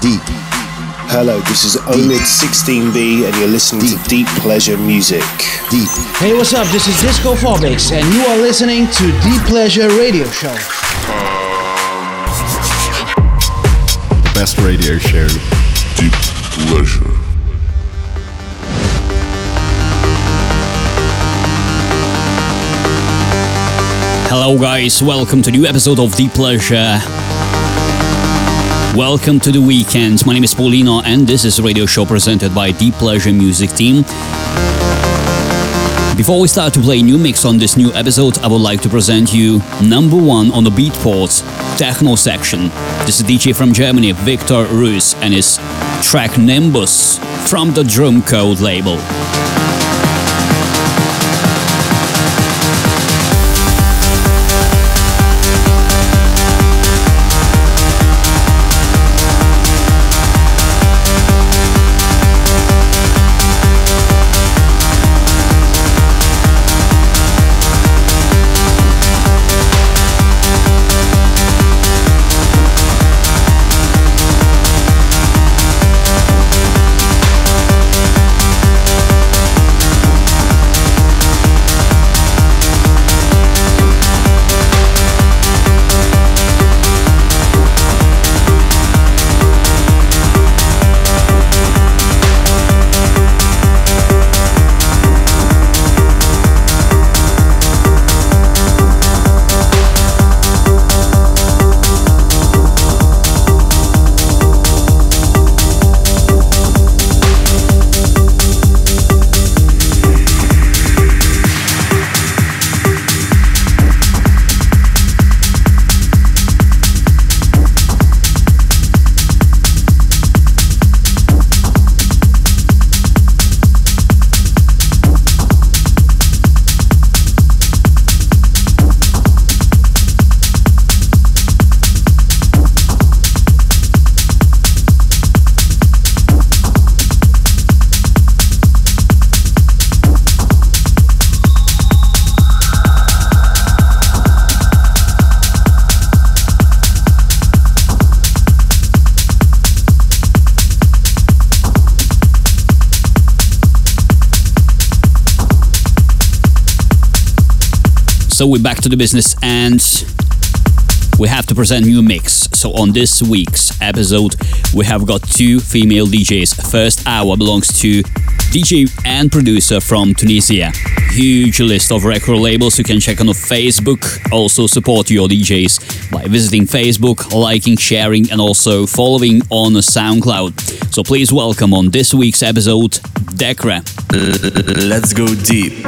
Deep. Hello, this is Omid16B, and you're listening Deep. to Deep Pleasure Music. Deep. Hey, what's up? This is Disco Phobics, and you are listening to Deep Pleasure Radio Show. The best radio show. Deep Pleasure. Hello, guys. Welcome to a new episode of Deep Pleasure. Welcome to the weekend. My name is Paulino, and this is a radio show presented by Deep Pleasure Music Team. Before we start to play new mix on this new episode, I would like to present you number one on the Beatport techno section. This is DJ from Germany, Victor Ruiz, and his track Nimbus from the Drumcode label. So we're back to the business and we have to present new mix. So on this week's episode, we have got two female DJs. First hour belongs to DJ and producer from Tunisia. Huge list of record labels you can check on Facebook. Also support your DJs by visiting Facebook, liking, sharing, and also following on SoundCloud. So please welcome on this week's episode, Dekra. Let's go deep.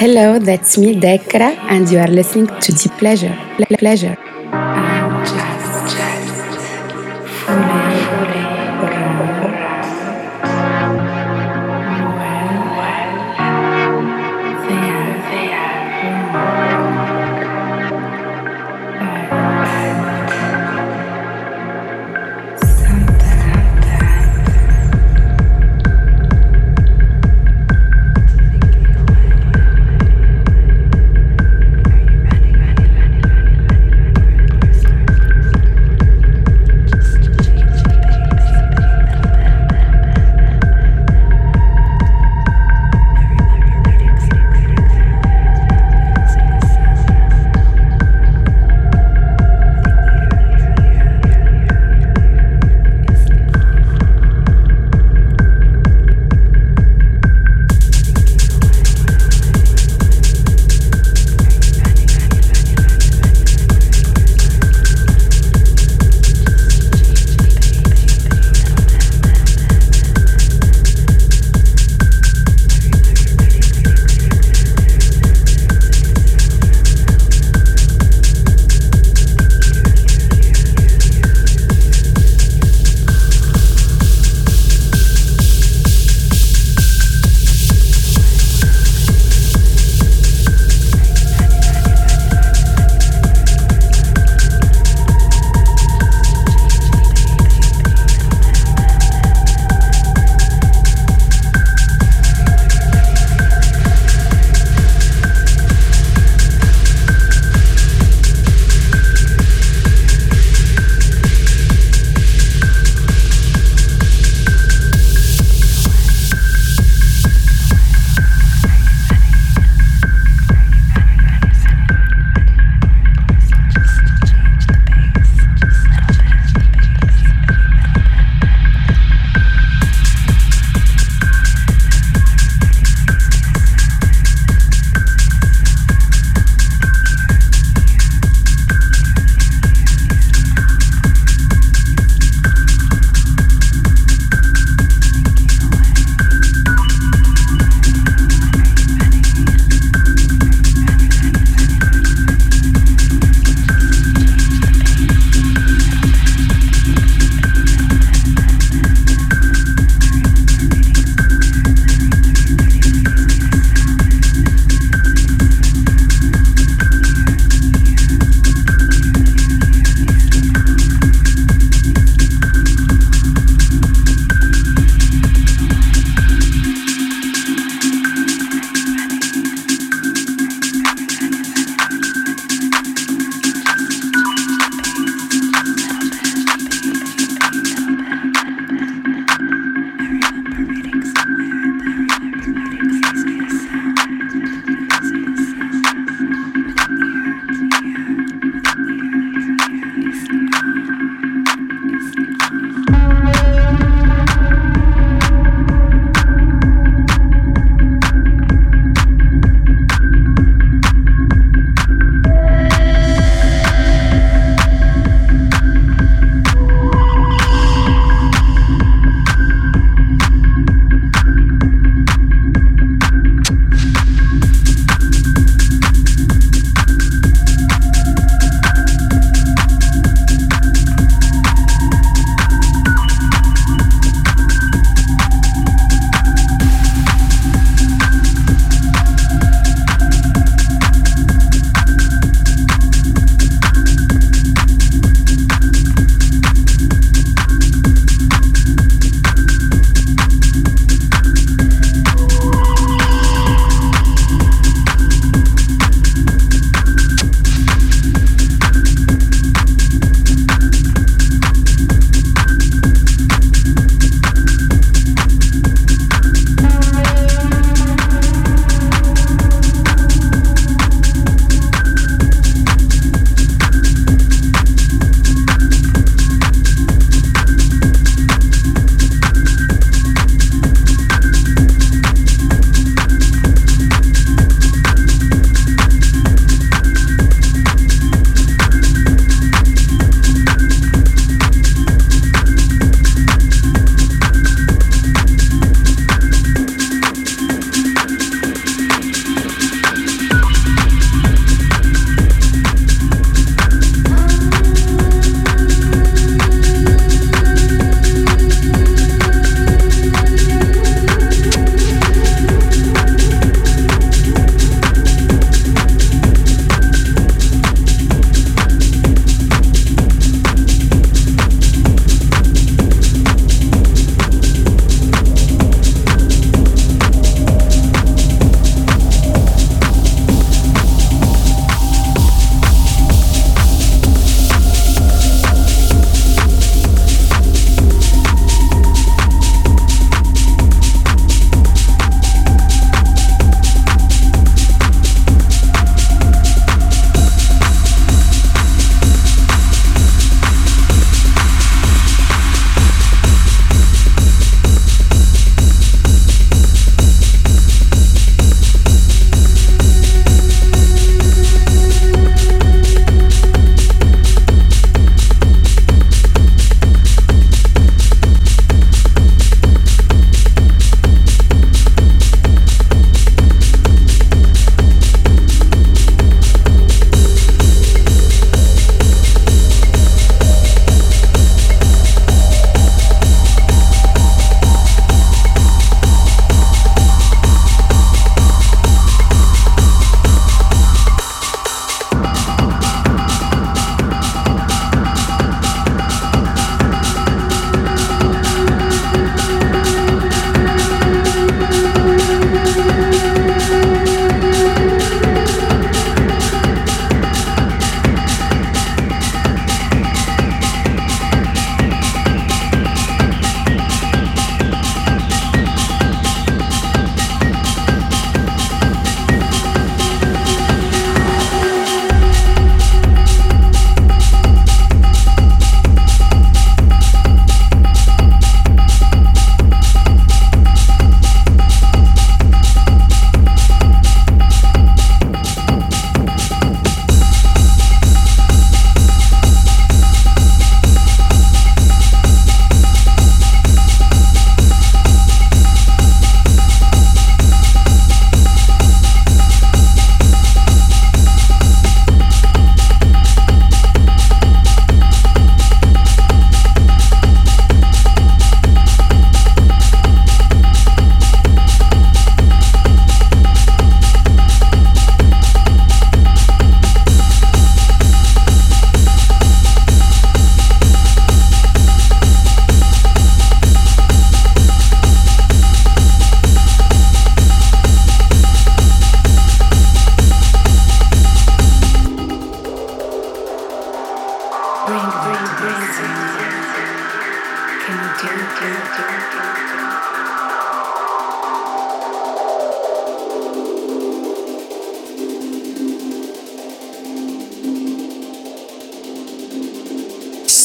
Hello, that's me, Dekra, and you are listening to Deep Pleasure. Pleasure.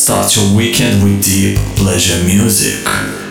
Start your weekend with deep pleasure music.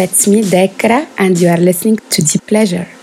That's me, Dekra, and you are listening to Deep Pleasure.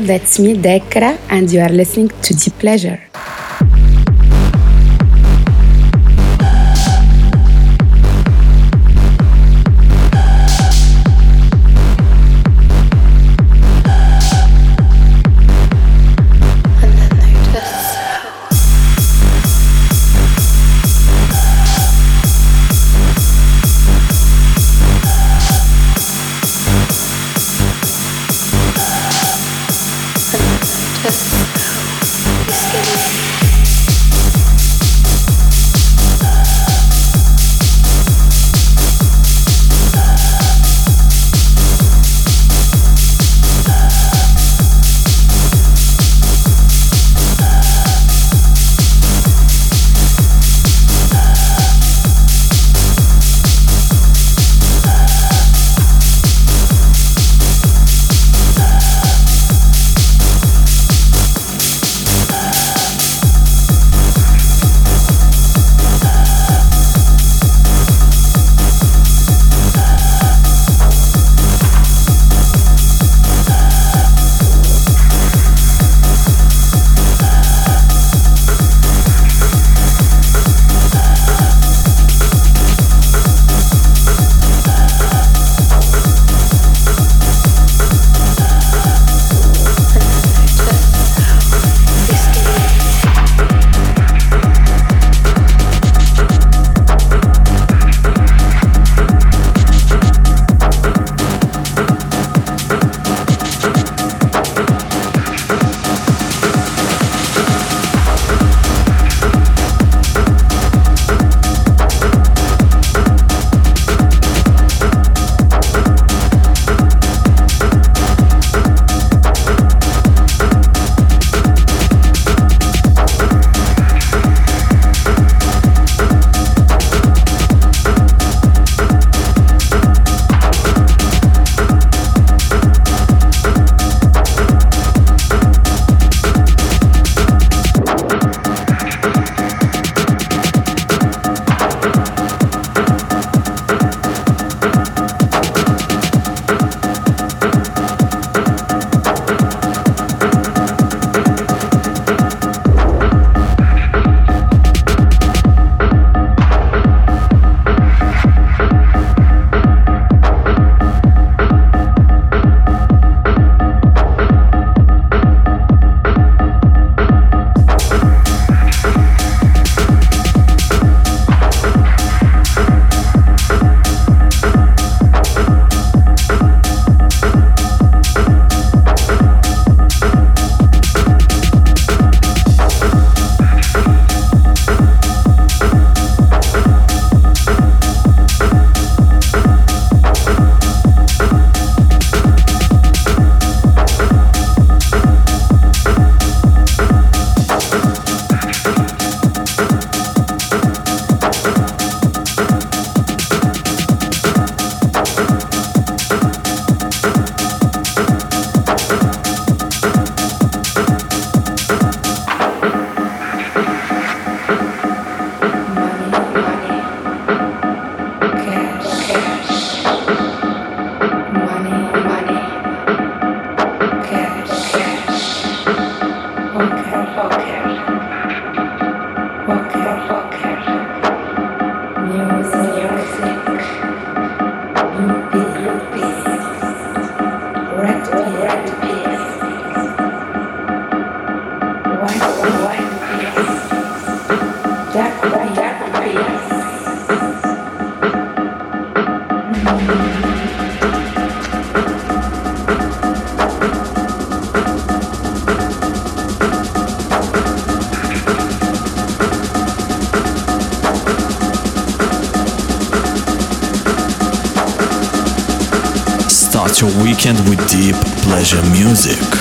That's me, Dekra, and you are listening to Deep Pleasure. Pleasure music.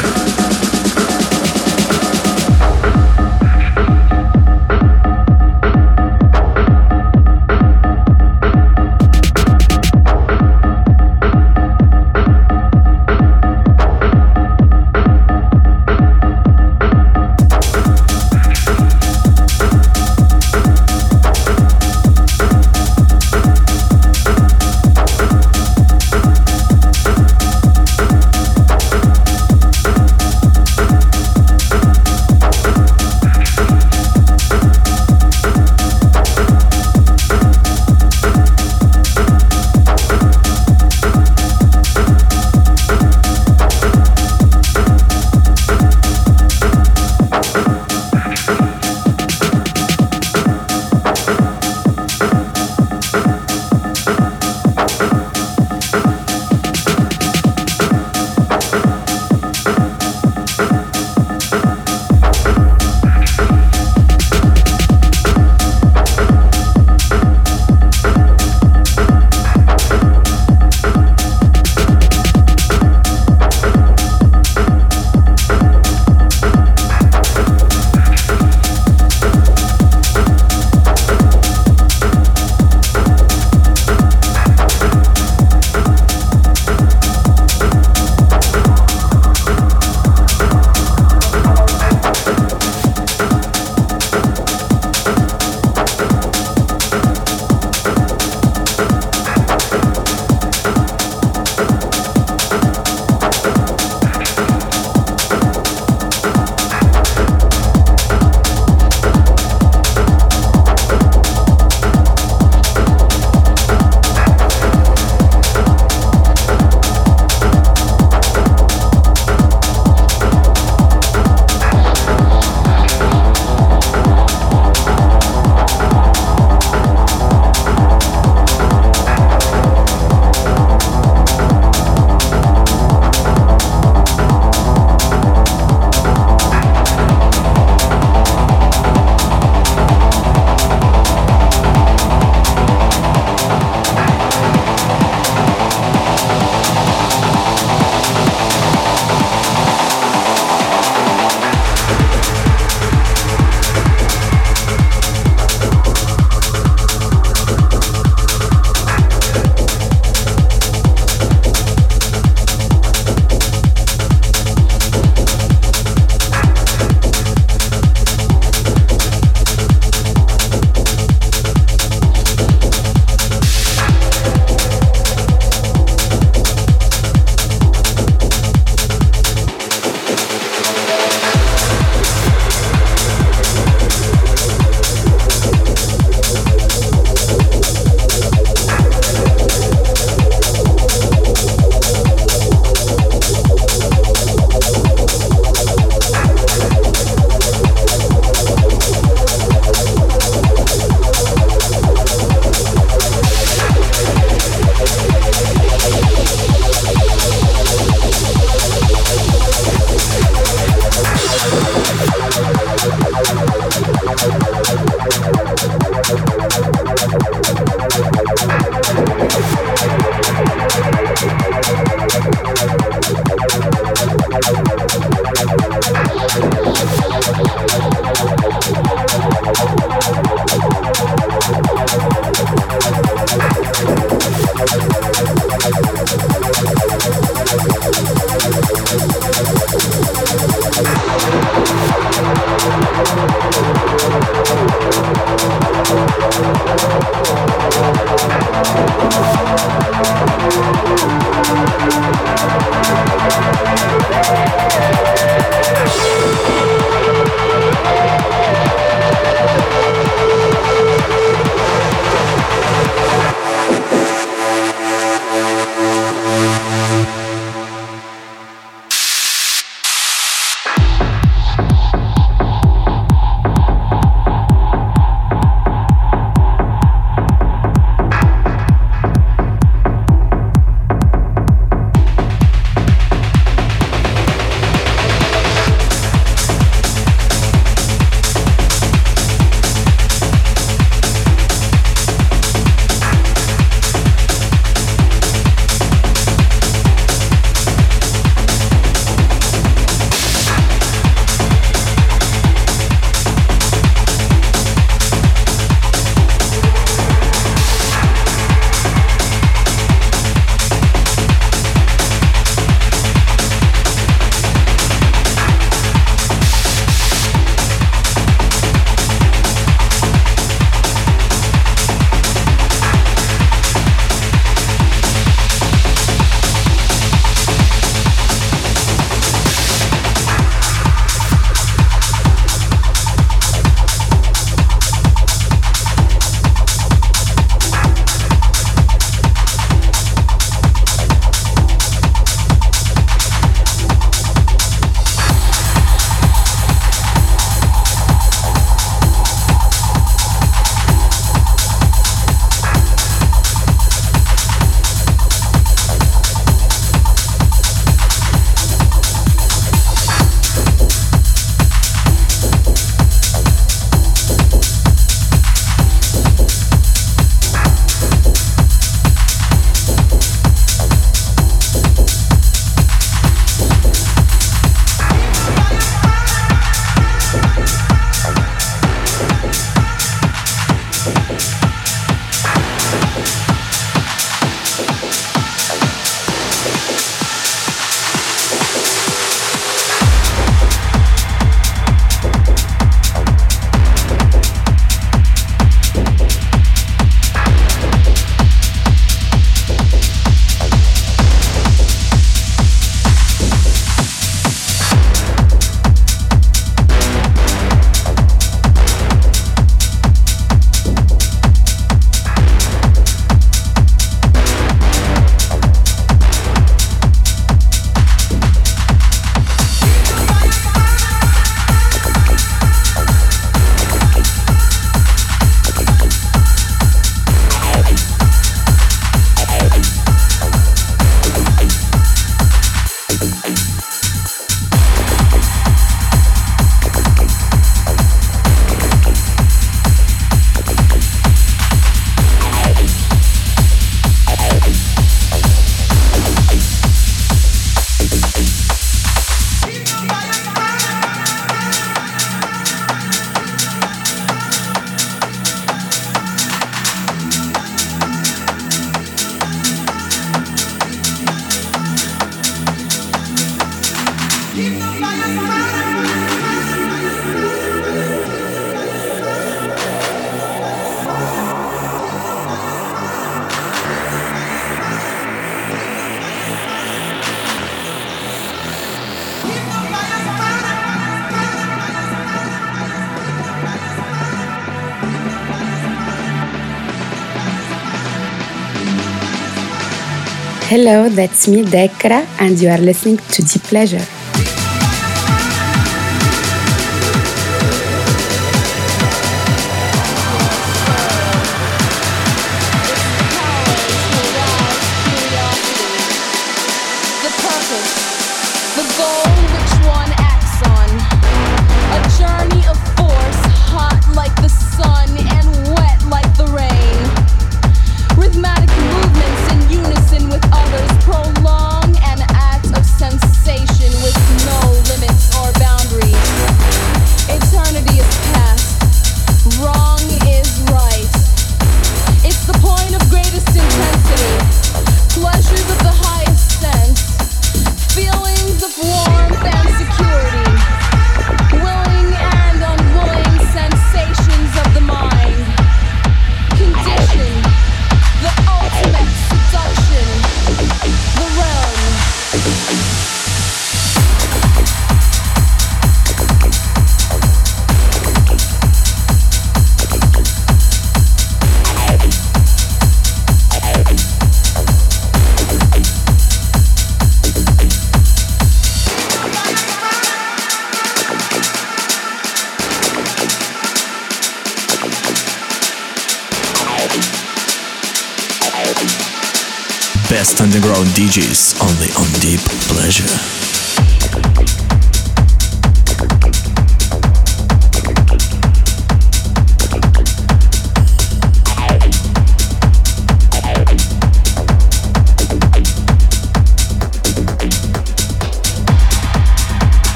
Hello, that's me, Dekra, and you are listening to Deep Pleasure.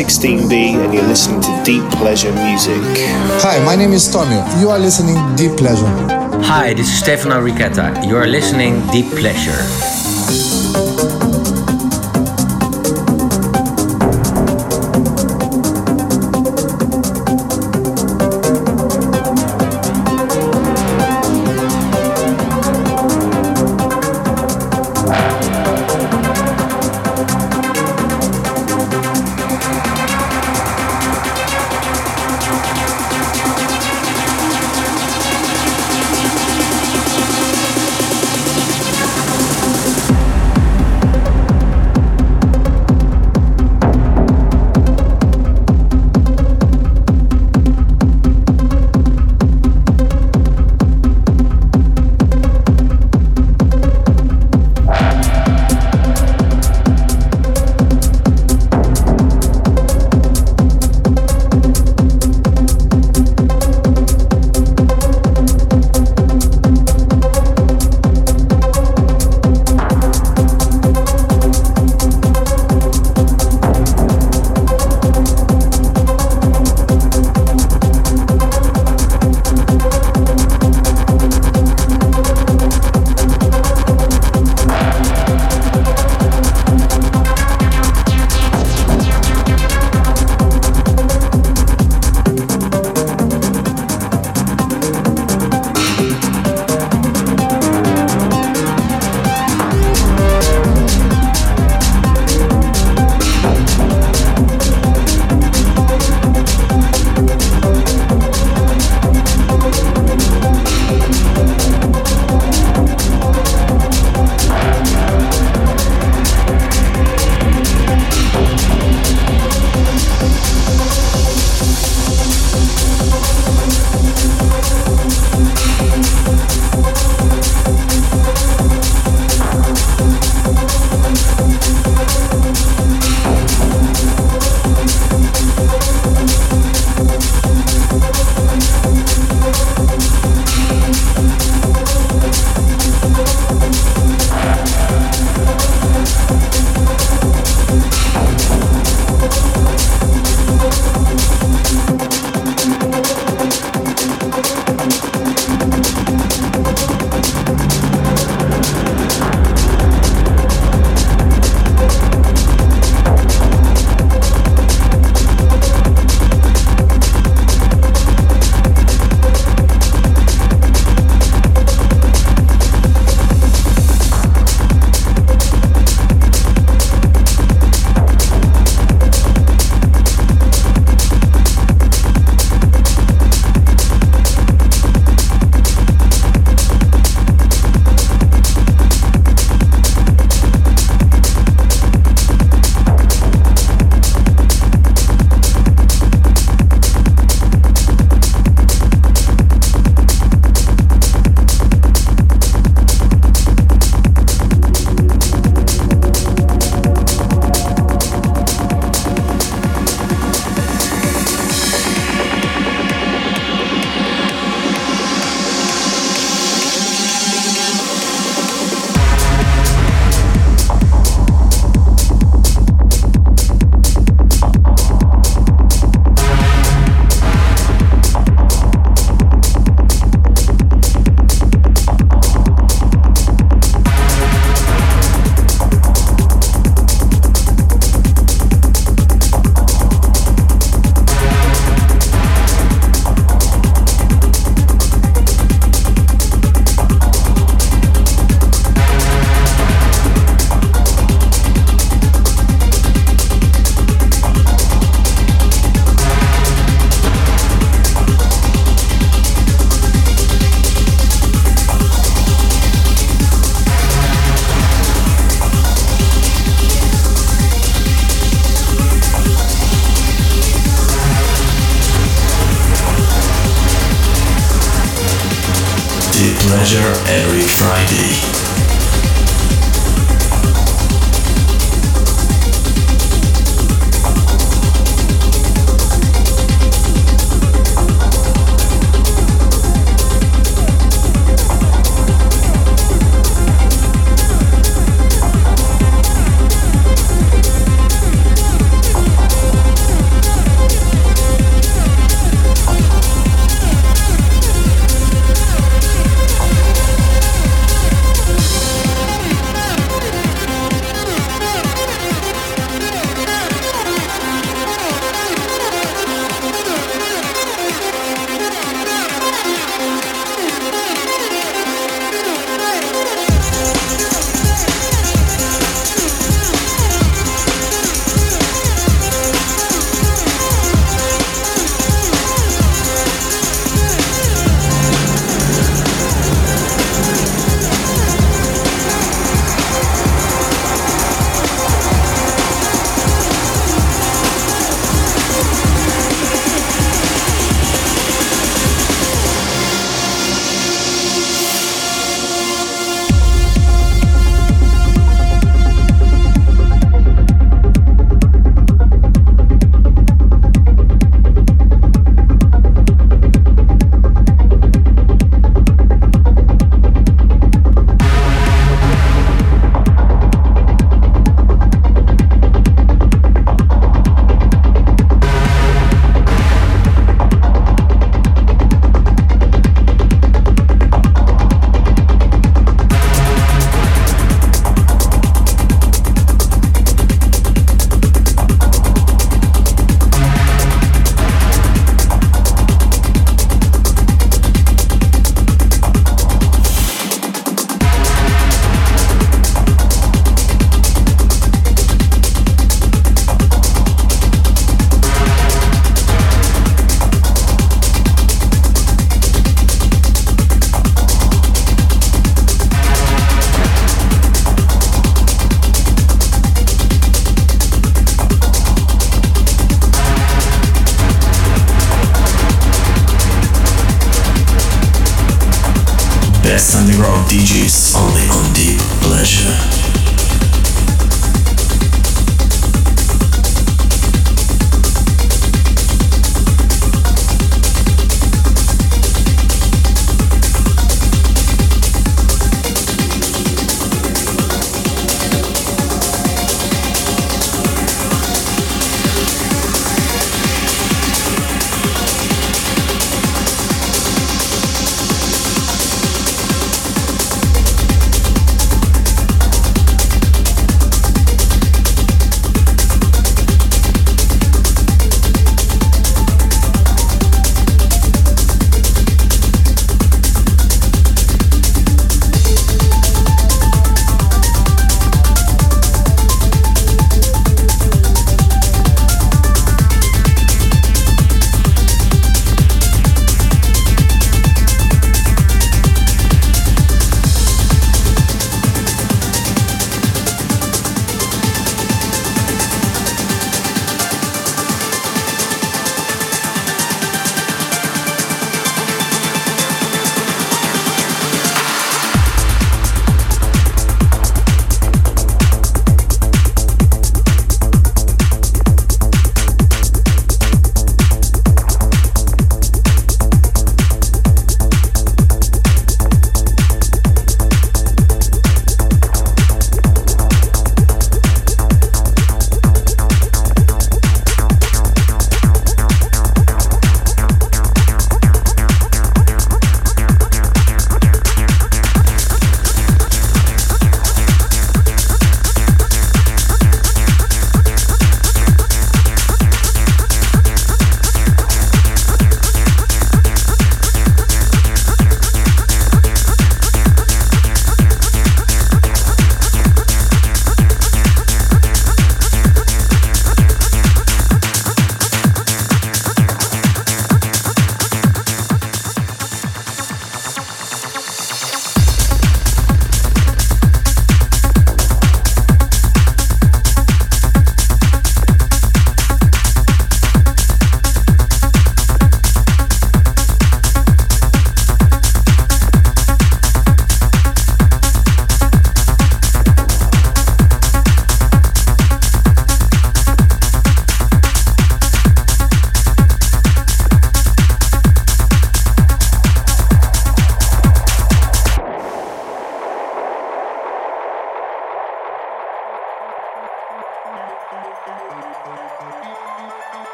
16B, and you're listening to Deep Pleasure Music. Hi, my name is Tommy. You are listening Deep Pleasure. Hi, this is Stefano Richetta. You are listening Deep Pleasure.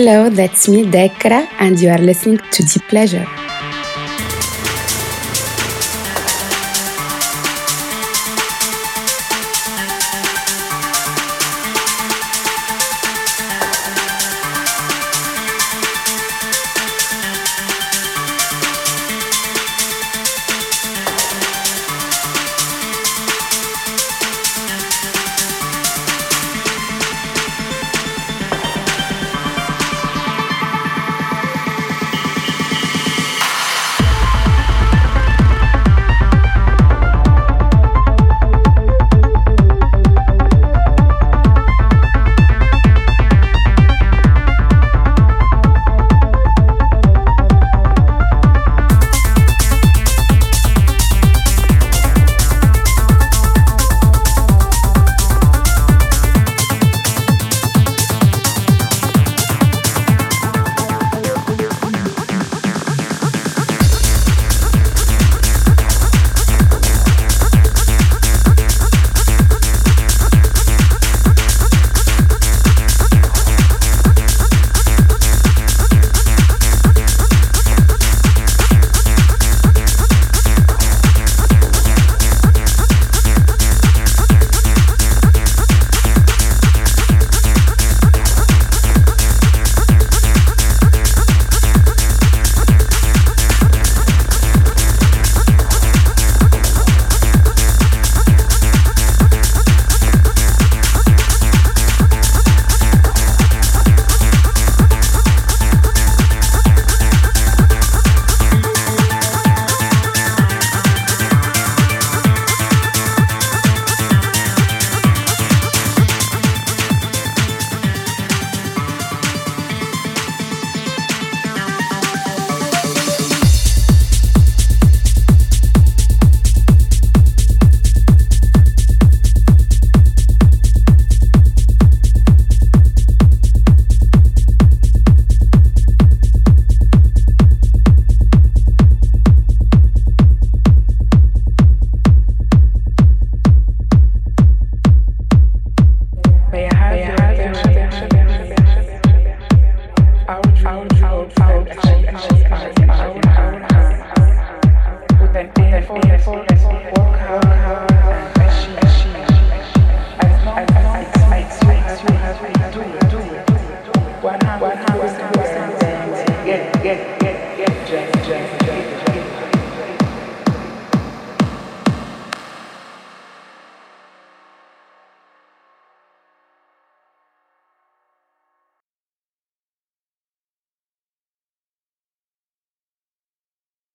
Hello, that's me, Dekra, and you are listening to Deep Pleasure.